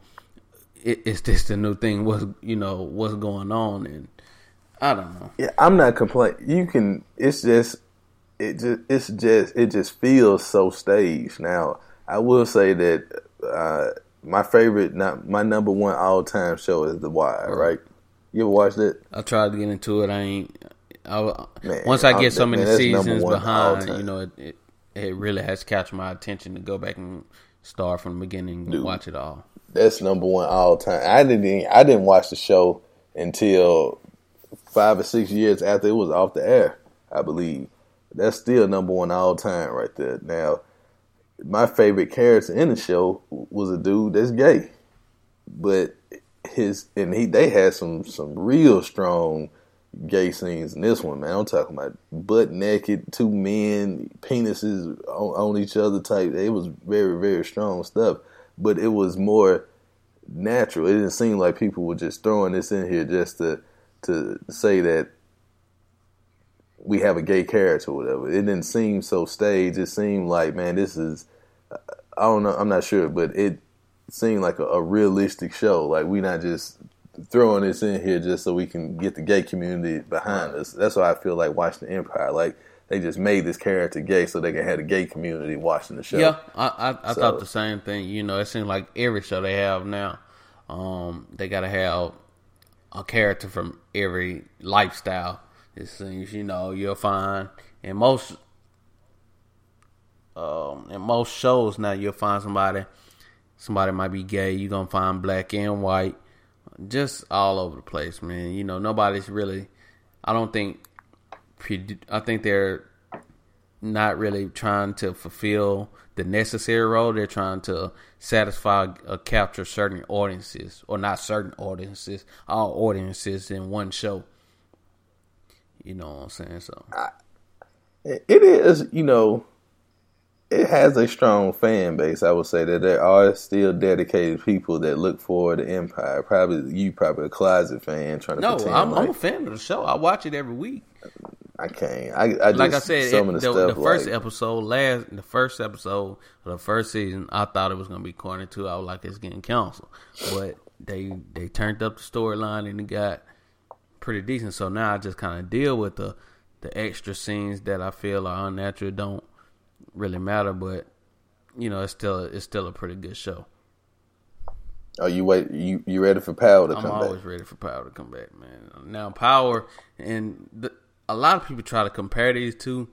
is this the new thing? What's you know what's going on? And I don't know. yeah. I'm not complaining. You can. It's just. It just. It's just. It just feels so staged. Now I will say that uh, my favorite, not my number one all time show is The Wire. Right? You ever watched it? I tried to get into it. I ain't. I, Man, once I get so man, many number seasons behind, you know, it, it it really has captured my attention to go back and start from the beginning and watch it all. That's number one all time. I didn't. I didn't watch the show until five or six years after it was off the air. I believe that's still number one all time right there. Now, my favorite character in the show was a dude that's gay, but his and he they had some some real strong gay scenes in this one. Man, I'm talking about butt naked, two men, penises on, on each other type. It was very very strong stuff, but it was more natural. It didn't seem like people were just throwing this in here just to to say that we have a gay character or whatever. It didn't seem so staged. It seemed like, man, this is I don't know, I'm not sure, but it seemed like a, a realistic show. Like we not just throwing this in here just so we can get the gay community behind us. That's why I feel like watching the Empire. Like they just made this character gay so they can have the gay community watching the show. Yeah, I I, I So- thought the same thing. You know, it seems like every show they have now, um, they gotta have a character from every lifestyle. It seems you know you'll find in most um in most shows now you'll find somebody somebody might be gay. You're gonna find black and white, just all over the place, man. You know, nobody's really. I don't think. I think they're not really trying to fulfill the necessary role. They're trying to satisfy or capture certain audiences, or not certain audiences, all audiences in one show. You know what I'm saying? So It is, you know, it has a strong fan base. I would say that there are still dedicated people that look forward to Empire. Probably you, probably a closet fan trying to no, pretend I'm, like I'm a fan of the show. I watch it every week. I can't. I, I just, like I said, some it- of the, the, the, first like, episode, last the first episode of the first season, I thought it was gonna be corny too. I was like, it's getting canceled, but they they turned up the storyline and it got pretty decent. So now I just kind of deal with the the extra scenes that I feel are unnatural, don't really matter, but you know, it's still it's still a pretty good show. oh, you wait, you you ready for Power to come back? I'm always ready for Power to come back, man. Now Power and the, a lot of people try to compare these two,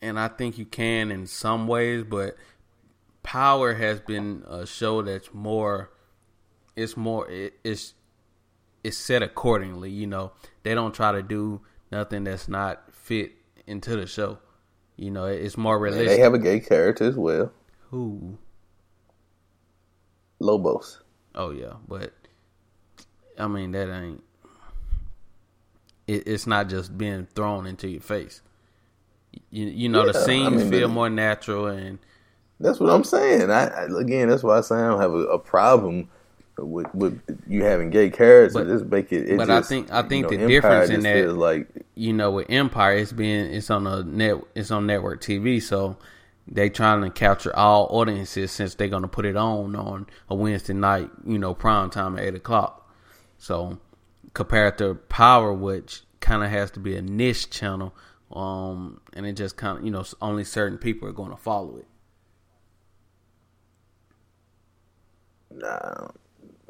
and I think you can in some ways, but Power has been a show that's more. It's more. It, it's it's set accordingly. You know, they don't try to do nothing that's not fit into the show. You know, it's more realistic. they have a gay character as well, Who? Lobos. Oh yeah, but I mean that ain't. It, it's not just being thrown into your face. You you know the Yeah, I scenes mean, feel more natural and That's what I'm saying. I, I again, that's why I say I don't have a, a problem with, with you having gay characters. But- just make it. it but I think- I think you the know, difference Empire in just that- like you know with Empire it's being it's on a net it's on network TV so they trying to capture all audiences since they're gonna put it on on a Wednesday night you know prime time at eight o'clock. So compared to Power, which kind of has to be a niche channel, um, and it just kind of you know only certain people are going to follow it. Nah,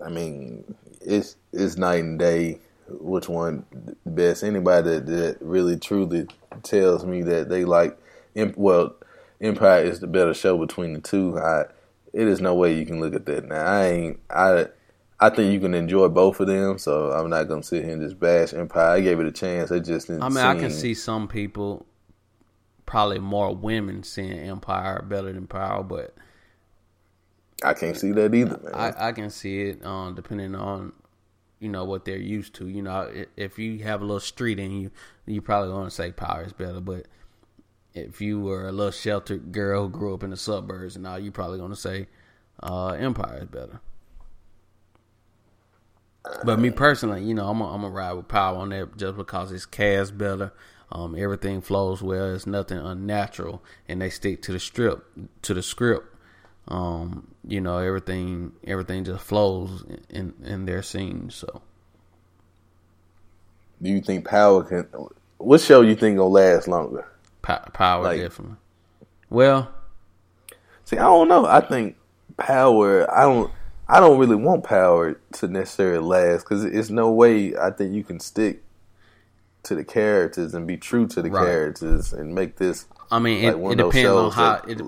I mean, it's it's night and day. Which one best? Anybody that, that really truly tells me that they like, well, Empire is the better show between the two. I, it is no way you can look at that now. I ain't. I I think you can enjoy both of them. So I'm not gonna sit here and just bash Empire. I gave it a chance. I just didn't. I mean, I can see some people, probably more women, seeing Empire better than Power, but I can't see that either, man. I, I can see it um, depending on you know what they're used to. You know, if you have a little street in you, you probably going to say Power is better. But if you were a little sheltered girl who grew up in the suburbs and all, you're probably going to say uh, Empire is better. But me personally, you know, I'm gonna ride with Power on that just because it's cast better. Um, everything flows well. It's nothing unnatural, and they stick to the strip to the script. Um, you know, everything everything just flows in in their scenes. So Do you think Power can? What show you think gonna last longer? po- Power Like- definitely. Well, See, I don't know. I think Power. I don't. I don't really want Power to necessarily last because it's no way. I think you can stick to the characters and be true to the Right. characters and make this. I mean, Like it, it depends on how it.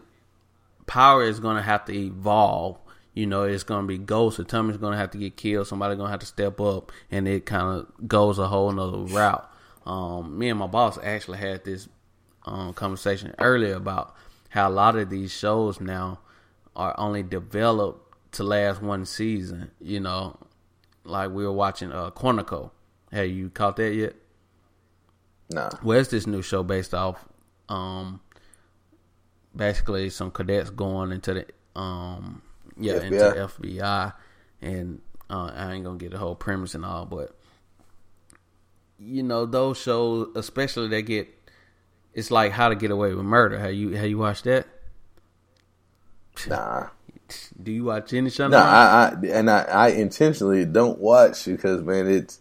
Power is going to have to evolve. You know, it's going to be ghosts. or Tommy's going to have to get killed. Somebody's going to have to step up, and it kind of goes a whole nother route. Um, me and my boss actually had this um, conversation earlier about how a lot of these shows now are only developed to last one season. You know, like we were watching uh, Quantico. Have you caught that yet? Nah, Well, it's this new show based off, um, basically some cadets going into the, um, yeah, into FBI. FBI, and uh, I ain't gonna get the whole premise and all, but you know those shows, especially they get, it's like How to Get Away with Murder. Have you have you watched that? nah, Do you watch any show? nah. I, I and I, I intentionally don't watch because man, it's.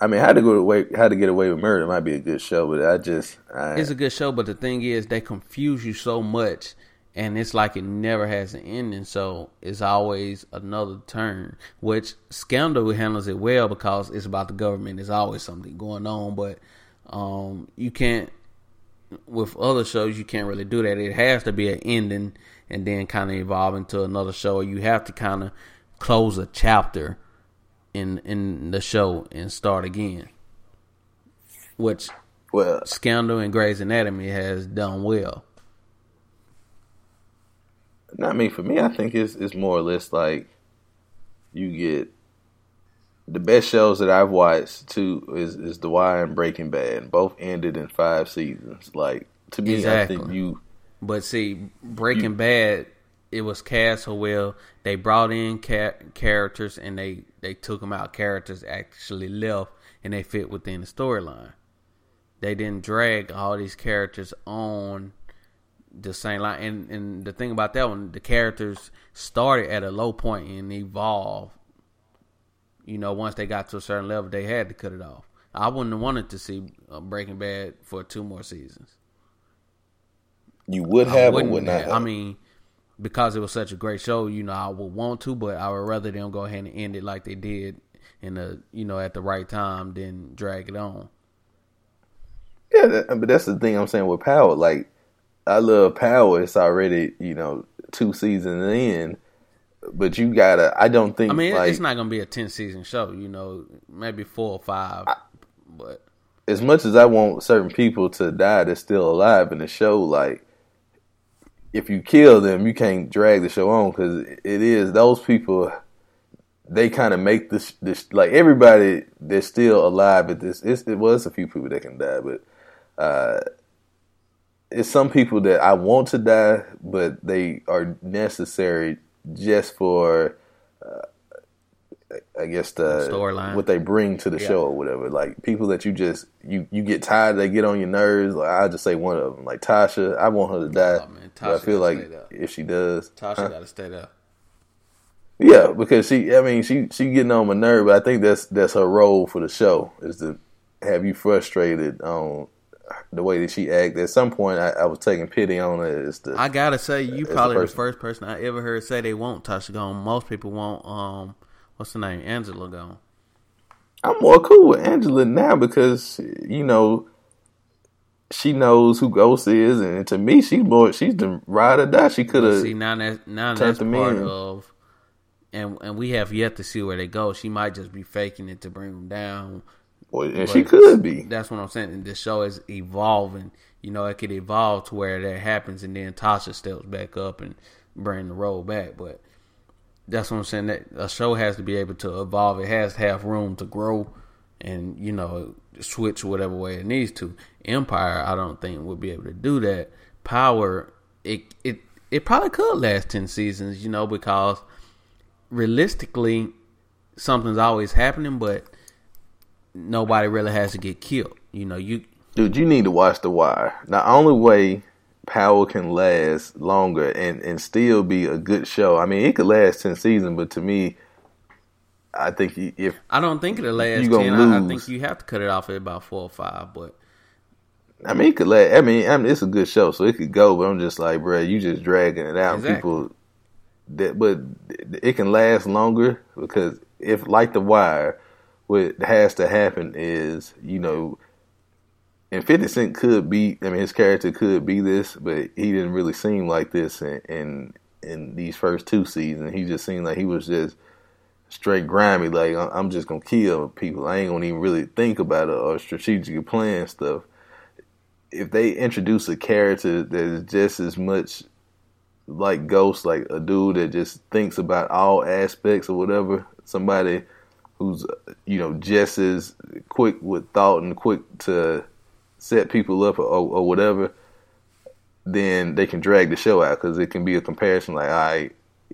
I mean, how to go away, how to get away with murder might be a good show, but I just, I, It's a good show, but the thing is, they confuse you so much, and it's like it never has an ending. So it's always another turn. Which Scandal handles it well because it's about the government. There's always something going on, but um, you can't. With other shows, you can't really do that. It has to be an ending, and then kind of evolve into another show. You have to kind of close a chapter in in the show and start again. Which well, Scandal and Grey's Anatomy has done well. I mean, for me, I think it's it's more or less like you get the best shows that I've watched too is is The Wire and Breaking Bad. Both ended in five seasons. Like to me, I think you But see, Breaking Bad, it was cast so well. They brought in ca- characters and they they took them out. Characters actually left and they fit within the storyline. They didn't drag all these characters on the same line. And and the thing about that one, the characters started at a low point and evolved. You know, once they got to a certain level, they had to cut it off. I wouldn't have wanted to see uh, Breaking Bad for two more seasons. you would have or wouldn't would not. have. I mean, because it was such a great show, you know, I would want to, but I would rather them go ahead and end it like they did in the, you know, at the right time than drag it on. yeah, that, but that's the thing I'm saying with Power. Like I love Power. It's already you know two seasons in, but you gotta. I don't think. I mean, like, it's not to be a ten season show, you know, maybe four or five, but as much as I want certain people to die that's still alive in the show, like if you kill them, you can't drag the show on because it is those people. They kind of make this this like everybody that's still alive at this. It's, it was a few people that can die, but uh, it's some people that I want to die, but they are necessary just for. Uh, I guess the Storyline. what they bring to the Yeah. show or whatever. Like people that you just you you get tired, they get on your nerves. Like I just say one of them, like Tasha. I want her to die, Oh, I feel like if she does, Tasha huh? got to stay there. yeah, because she. I mean, she she getting on my nerve. But I think that's that's her role for the show is to have you frustrated on the way that she act. At some point, I, I was taking pity on her. As the, I gotta say, you probably the person. first person I ever heard say they want Tasha gone. Most people want, um, what's the name, Angela gone. I'm more cool with Angela now because you know she knows who Ghost is, and to me, she's more she's the ride or die. She could have see now that now that's part in. of and and we have yet to see where they go. She might just be faking it to bring them down. Well, and But she could be. That's what I'm saying. And this show is evolving. You know, it could evolve to where that happens, and then Tasha steps back up and bring the role back. But that's what I'm saying. That a show has to be able to evolve. It has to have room to grow, and you know, switch whatever way it needs to. Empire, I don't think would be able to do that. Power, it it it probably could last ten seasons. You know, because realistically, something's always happening, but nobody really has to get killed. You know, you Dude, you need to watch The Wire. The only way Power can last longer and, and still be a good show. I mean, it could last 10 seasons, but to me, I think if I don't think it'll last You ten. I, I think you have to cut it off at about four or five. But I mean, it could last. I mean, I mean, it's a good show, so it could go. But I'm just like, bro, you just dragging it out. Exactly. People, that, but it can last longer because if, like The Wire, what has to happen is, you know, and Fifty Cent could be. I mean, his character could be this, but he didn't really seem like this in in, in these first two seasons. He just seemed like he was just straight grimy. Like I'm just gonna kill people. I ain't gonna even really think about it or strategically plan stuff. If they introduce a character that is just as much like Ghost, like a dude that just thinks about all aspects or whatever, somebody who's you know just as quick with thought and quick to set people up or, or whatever, then they can drag the show out because it can be a comparison. Like, all right,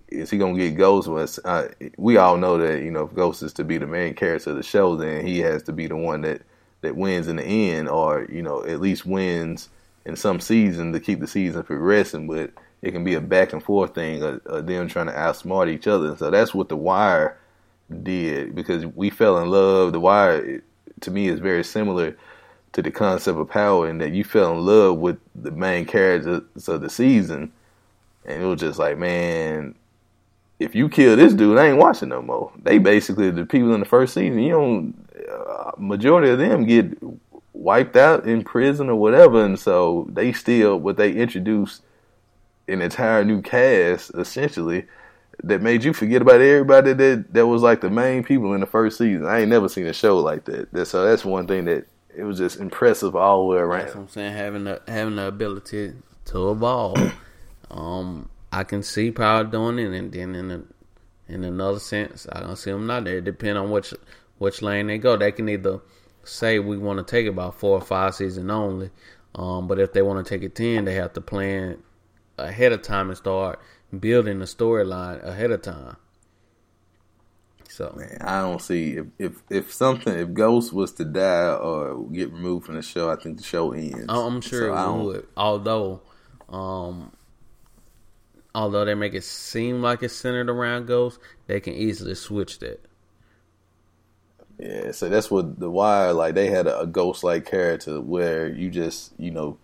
is he gonna get Ghost? It's- uh, we all know that you know if Ghost is to be the main character of the show, then he has to be the one that that wins in the end, or you know at least wins in some season to keep the season progressing. But it can be a back and forth thing, of, of them trying to outsmart each other. So that's what the Wire did because we fell in love. The Wire, to me, is very similar to the concept of power and that you fell in love with the main characters of the season, and it was just like, man, if you kill this dude, I ain't watching no more. They basically the people in the first season. You don't. Uh, majority of them get wiped out in prison or whatever, and so they still what they introduced an entire new cast essentially that made you forget about everybody that that was like the main people in the first season. I ain't never seen a show like that. that so that's one thing that it was just impressive all the way around. that's what. I'm saying. Having the having the ability to evolve. um, I can see Power doing it, and then in a, in another sense, I don't see them not there. Depend on which which lane they go. They can either say we want to take about four or five season only, um, but if they want to take it ten, they have to plan ahead of time and start building the storyline ahead of time. So Man, I don't see if, if if something if Ghost was to die or get removed from the show, I think the show ends. I- I'm sure So it would. Although, um, although they make it seem like it's centered around Ghost, they can easily switch that. Yeah, so that's what the Wire like. They had a, a ghost like character where you just you know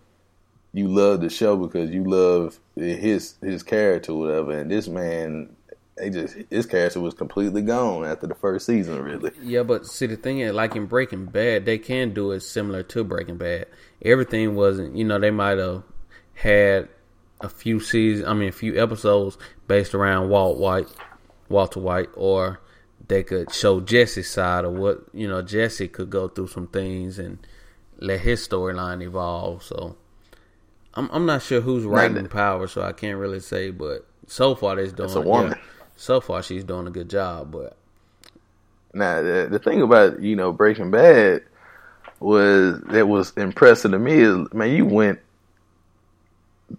you love the show because you love his his character, or whatever. And this man, they just his character was completely gone after the first season. Really, Yeah, but see the thing is, like in Breaking Bad, they can do it similar to Breaking Bad. Everything wasn't, you know, they might have had a few seasons, I mean, a few episodes based around Walt White, Walter White, or they could show Jesse's side of what, you know, Jesse could go through some things and let his storyline evolve. So I'm I'm not sure who's writing Power, so I can't really say, but so far they're doing. That's a woman. yeah, so far she's doing a good job, but Now the, the thing about you know Breaking Bad was that was impressive to me is man you went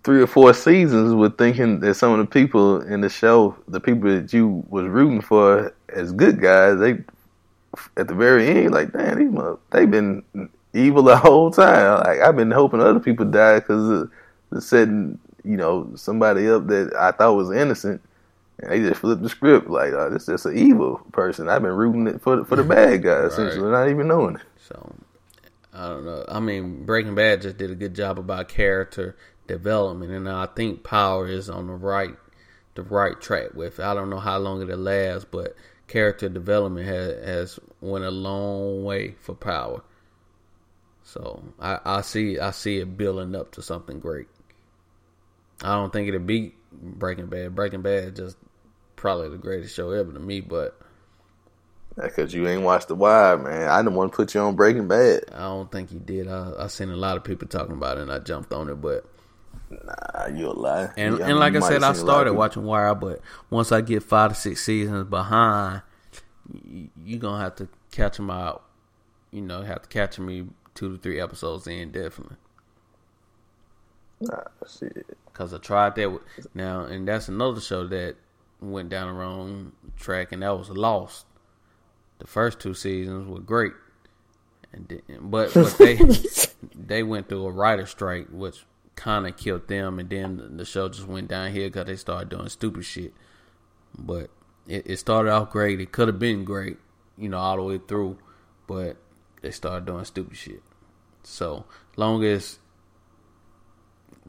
three or four seasons with thinking that some of the people in the show, the people that you was rooting for as good guys, they at the very end like damn these mother, they been evil the whole time. Like I've been hoping other people die because the setting you know somebody up that I thought was innocent. And they just flipped the script like, oh, this is an evil person. I've been rooting it for for the bad guy, essentially, not even knowing it. So I don't know. I mean, Breaking Bad just did a good job about character development, and I think Power is on the right, the right track with. it. I don't know how long it'll last, but character development has has went a long way for Power. So I, I see I see it building up to something great. I don't think it'll beat Breaking Bad. Breaking Bad just probably the greatest show ever to me. But That's Because you ain't watched The Wire, man. I didn't want to put you on Breaking Bad. I don't think he did. I I seen a lot of people talking about it, and I jumped on it. But Nah, you a lie. and Yeah, and like I said, I seen a lot of started watching Wire, but once I get five to six seasons behind, you, you gonna have to catch them out. You know, have to catch me two to three episodes in definitely. Nah, shit. Cause I tried that with, now, and that's another show that went down the wrong track, and that was Lost. The first two seasons were great, and but but they they went through a writer strike, which kind of killed them, and then the show just went down here because they started doing stupid shit. But it, it started off great. It could have been great, you know, all the way through, but they started doing stupid shit. So long as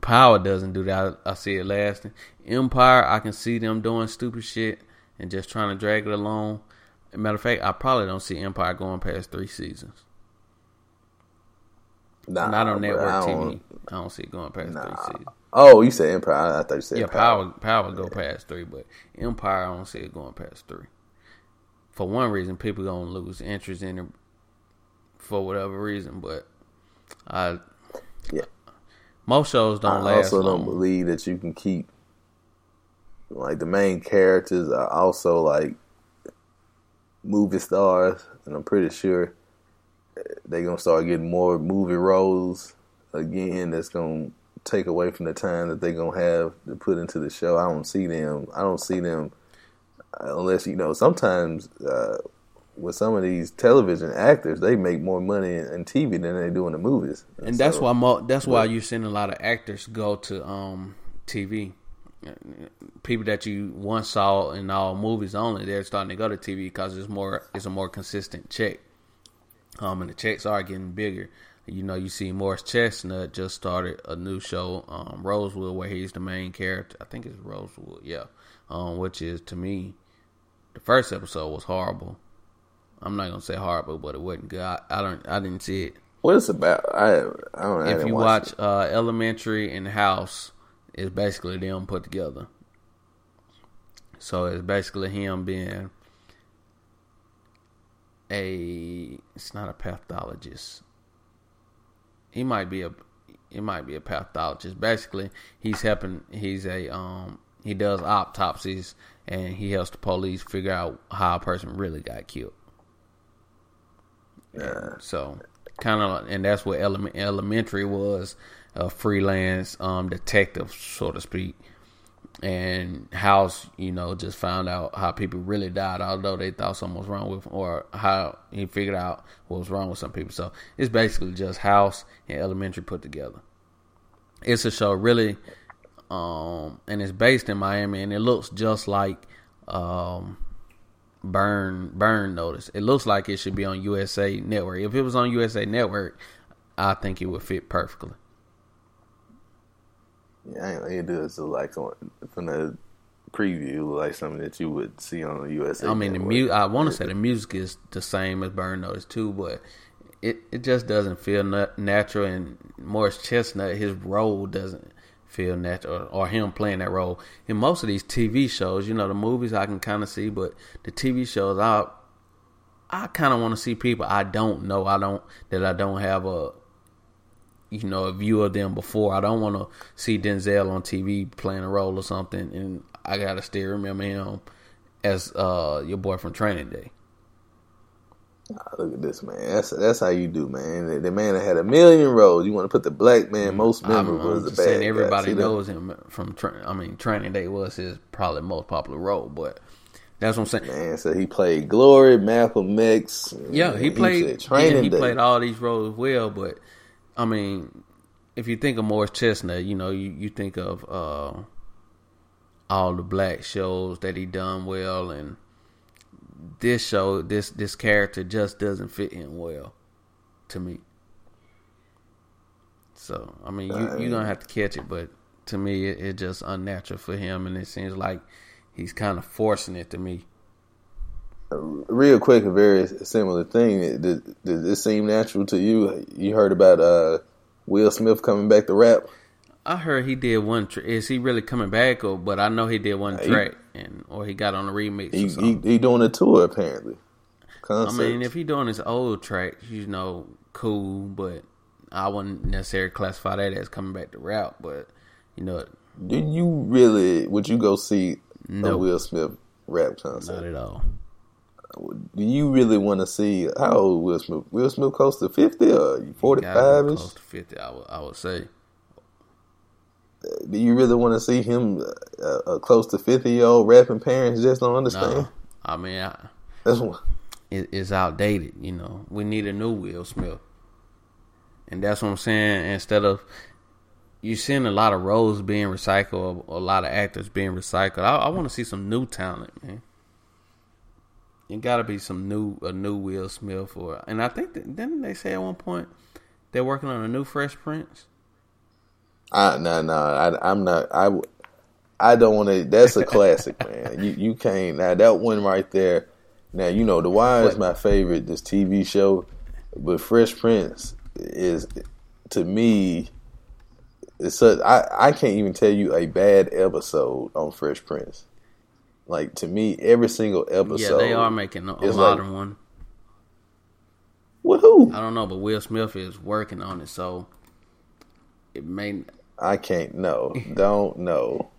Power doesn't do that. I, I see it lasting. Empire, I can see them doing stupid shit and just trying to drag it along. Matter of fact, I probably don't see Empire going past three seasons. Nah, Not on network I TV. I don't see it going past Nah. three seasons. Oh, you said Empire. I thought you said Yeah, Power. Power Power go past three, but Empire, I don't see it going past three. For one reason, people gonna lose interest in it for whatever reason. But I. most shows don't I last also long. don't believe that you can keep like the main characters are also like movie stars, and I'm pretty sure they're gonna start getting more movie roles again. That's gonna take away from the time that they're gonna have to put into the show. I don't see them. I don't see them uh, unless you know. Sometimes uh, with some of these television actors, they make more money in, in TV than they do in the movies, and that's So- why mo- that's why you're seeing a lot of actors go to um TV. People that you once saw in all movies only, they're starting to go to TV because it's more it's a more consistent check. Um, and the checks are getting bigger. You know, you see Morris Chestnut just started a new show, um, Rosewood, where he's the main character. I think it's Rosewood, yeah. Um, which is to me, the first episode was horrible. I'm not gonna say horrible, but it wasn't good. I, I don't, I didn't see it What it's about? I I don't. I if you watch, watch uh, Elementary and House, it's basically them put together. So it's basically him being a. It's not a pathologist. He might be a. He might be a pathologist. Basically, he's helping. He's a. Um. He does autopsies and he helps the police figure out how a person really got killed. Yeah. So kind of, and that's what element, elementary was, a freelance um, detective, so to speak. And House, you know, just found out how people really died, although they thought something was wrong with, or how he figured out what was wrong with some people. So it's basically just House and Elementary put together. It's a show really, um, and it's based in Miami, and it looks just like um, Burn Burn Notice. It looks like it should be on USA Network. If it was on USA Network, I think it would fit perfectly. Yeah, I ain't gonna do this like from the preview, like something that you would see on the USA. I mean, the Network. mu- I want to say the music is the same as Burn Notice too, but it it just doesn't feel natural. And Morris Chestnut, his role doesn't feel natural, or or him playing that role. In most of these TV shows, you know, the movies I can kind of see, but the TV shows, I I kind of want to see people I don't know. I don't that I don't have a you know a view of them before. I don't want to see Denzel on TV playing a role or something, and I gotta still remember him as uh your boy from Training Day. Ah, look at this man. That's that's how you do, man. The, the man that had a million roles. You want to put the black man most Mm-hmm. I'm, memorable as the bad saying everybody that? knows him from. Tra- I mean, Training Day was his probably most popular role, but that's what I'm saying. Man, so he played Glory, Malcolm X. Yeah, he played. said Training yeah, he Day. played all these roles well, but I mean, if you think of Morris Chestnut, you know, you, you think of uh, all the black shows that he done well, and this show, this this character just doesn't fit in well to me. So I mean, you you're gonna have to catch it, but to me, it, it's just unnatural for him, and it seems like he's kind of forcing it to me. Real quick, a very similar thing. Did, did this seem natural to you? You heard about uh, Will Smith coming back to rap? I heard he did one. Tra- is he really coming back? Or but I know he did one He- track, and or he got on a remix. He, or he something. he doing a tour apparently. I mean, if he doing his old tracks, you know, cool, but I wouldn't necessarily classify that as coming back to rap. But you know, Do you really? Would you go see a Will Smith rap concert? not at all. Do you really want to see how old Will Smith? Will Smith close to fifty or forty five? Gotta five be ish? close to fifty. I would, I would say. Do you really want to see him uh, uh, close to fifty year old rapping parents just don't No, understand? I mean, I, That's what. it, it's outdated. You know, we need a new Will Smith, and that's what I'm saying. Instead of you seeing a lot of roles being recycled, a lot of actors being recycled, I, I want to see some new talent, man. It got to be some new, a new Will Smith, or and I think that, didn't they say at one point they're working on a new Fresh Prince? I no no I I'm not I I don't want to. That's a classic, man. You you can't now that one right there. Now you know The Wire is my favorite this TV show, but Fresh Prince is to me. It's such I I can't even tell you a bad episode on Fresh Prince. Like to me, every single episode. yeah, they are making a, a it's like- modern one. With who? I don't know, but Will Smith is working on it, so it may. I can't. No, don't know.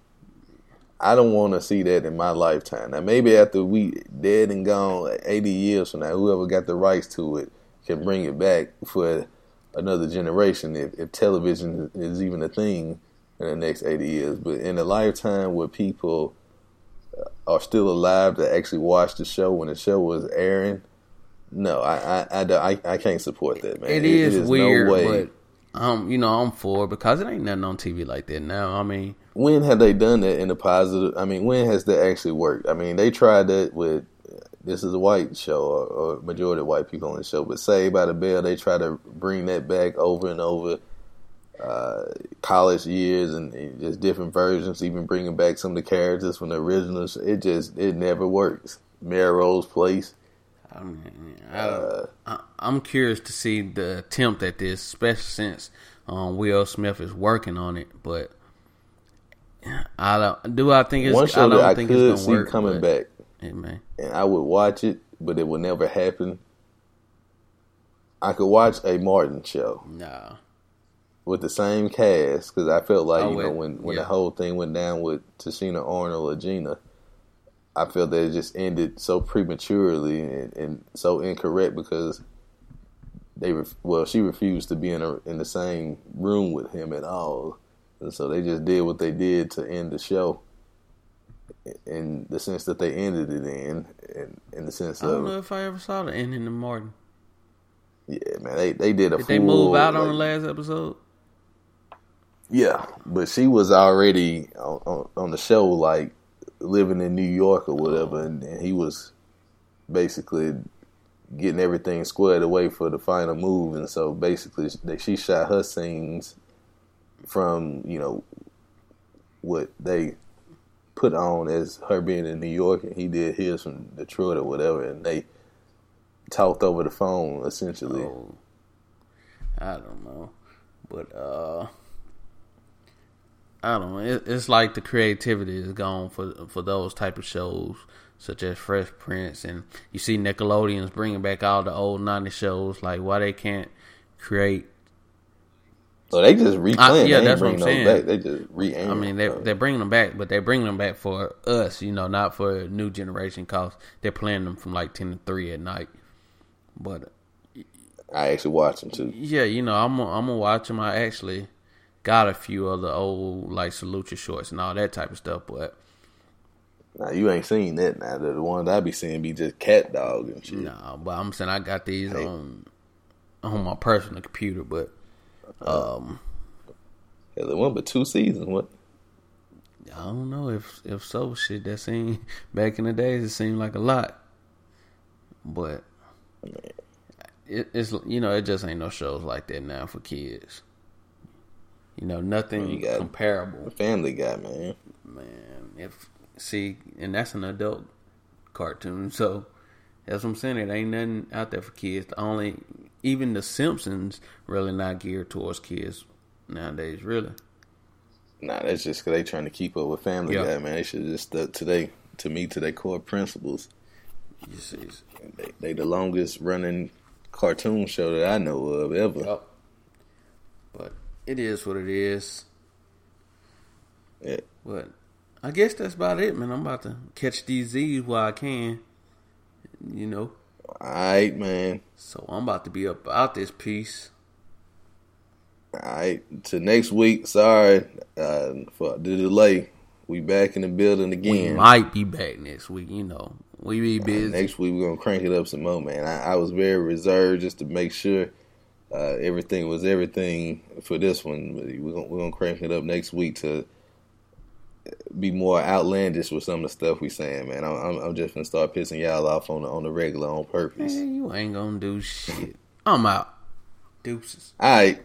I don't want to see that in my lifetime. Now, maybe after we dead and gone, eighty years from now, whoever got the rights to it can bring it back for another generation. If, if television is even a thing in the next eighty years, but in a lifetime where people are still alive to actually watch the show when the show was airing, no, I I, I, I, I can't support that, man. it is, no weird, way. but um, you know, I'm for because it ain't nothing on TV like that now. I mean, when have they done that in a positive? I mean, when has that actually worked? I mean, they tried that with this is a white show or, or majority of white people on the show, but Saved by the Bell, they try to bring that back over and over. Uh, college years and, and just different versions, even bringing back some of the characters from the originals. It just it never works. Melrose Place. I mean, I I, I'm curious to see the attempt at this, especially since um, Will Smith is working on it. But I don't. Do I think it's? One I show don't that I think could it's see work, coming back, Hey, man. and I would watch it, but it would never happen. I could watch a Martin show. Nah. with the same cast because I felt like Oh, you know when when yeah. the whole thing went down with Tichina Arnold or Gina, I felt that it just ended so prematurely and, and so incorrect because they ref- well she refused to be in a, in the same room with him at all, and so they just did what they did to end the show. In the sense that they ended it in, in, in the sense I don't of know if I ever saw the ending of Martin. yeah, man, they they did a Did they move full, out on the last episode? Yeah, but she was already on, on, on the show, like living in New York or whatever, and, and he was basically getting everything squared away for the final move. And so basically, they, she shot her scenes from you know what they put on as her being in New York, and he did his from Detroit or whatever, and they talked over the phone essentially. Oh, I don't know, but uh, I don't know. It, it's like the creativity is gone for for those type of shows, such as Fresh Prince, and you see Nickelodeon's bringing back all the old '90s shows. Like, why they can't create? So they just replaying. Yeah, they that's what I'm saying. back. They just re I mean, they they're bringing them back, but they're bringing them back for us, you know, not for a new generation. Cause they're playing them from like ten to three at night. But I actually watch them too. Yeah, you know, I'm gonna, I'm gonna watch them. I actually got a few of the old like Salute shorts and all that type of stuff, but Now you ain't seen that. Now the, ones I be seeing be just CatDog and shit. nah. But I'm saying I got these Hey. on on my personal computer, but um, Hell, it went but two seasons. What? I don't know if if so. Shit, that seemed back in the days, it seemed like a lot, but it, it's you know it just ain't no shows like that now for kids. You know, nothing You got- comparable. Family Guy, man. Man, if see, and that's an adult cartoon, so that's what I'm saying. It ain't nothing out there for kids. The only, even The Simpsons, really not geared towards kids nowadays. Really, Nah, that's just because they trying to keep up with Family Yeah. Guy, man. They should just stuck to they to me to their core principles. You see, They, they the longest running cartoon show that I know of ever. Yup. But it is what it is. Yeah. But I guess that's about it, man. I'm about to catch these Z's while I can. You know. All right, man. So I'm about to be up out this piece. All right, to next week. Sorry uh, for the delay. We back in the building We again. might be back next week, you know. We be Uh, busy. next week we're gonna crank it up some more, man. I, I was very reserved just to make sure uh, everything was everything for this one. We're gonna we're gonna crank it up next week to be more outlandish with some of the stuff we saying, man. I'm, I'm, just gonna start pissing y'all off on the on the regular on purpose. Man, you ain't gonna do shit. I'm out. Deuces. All right.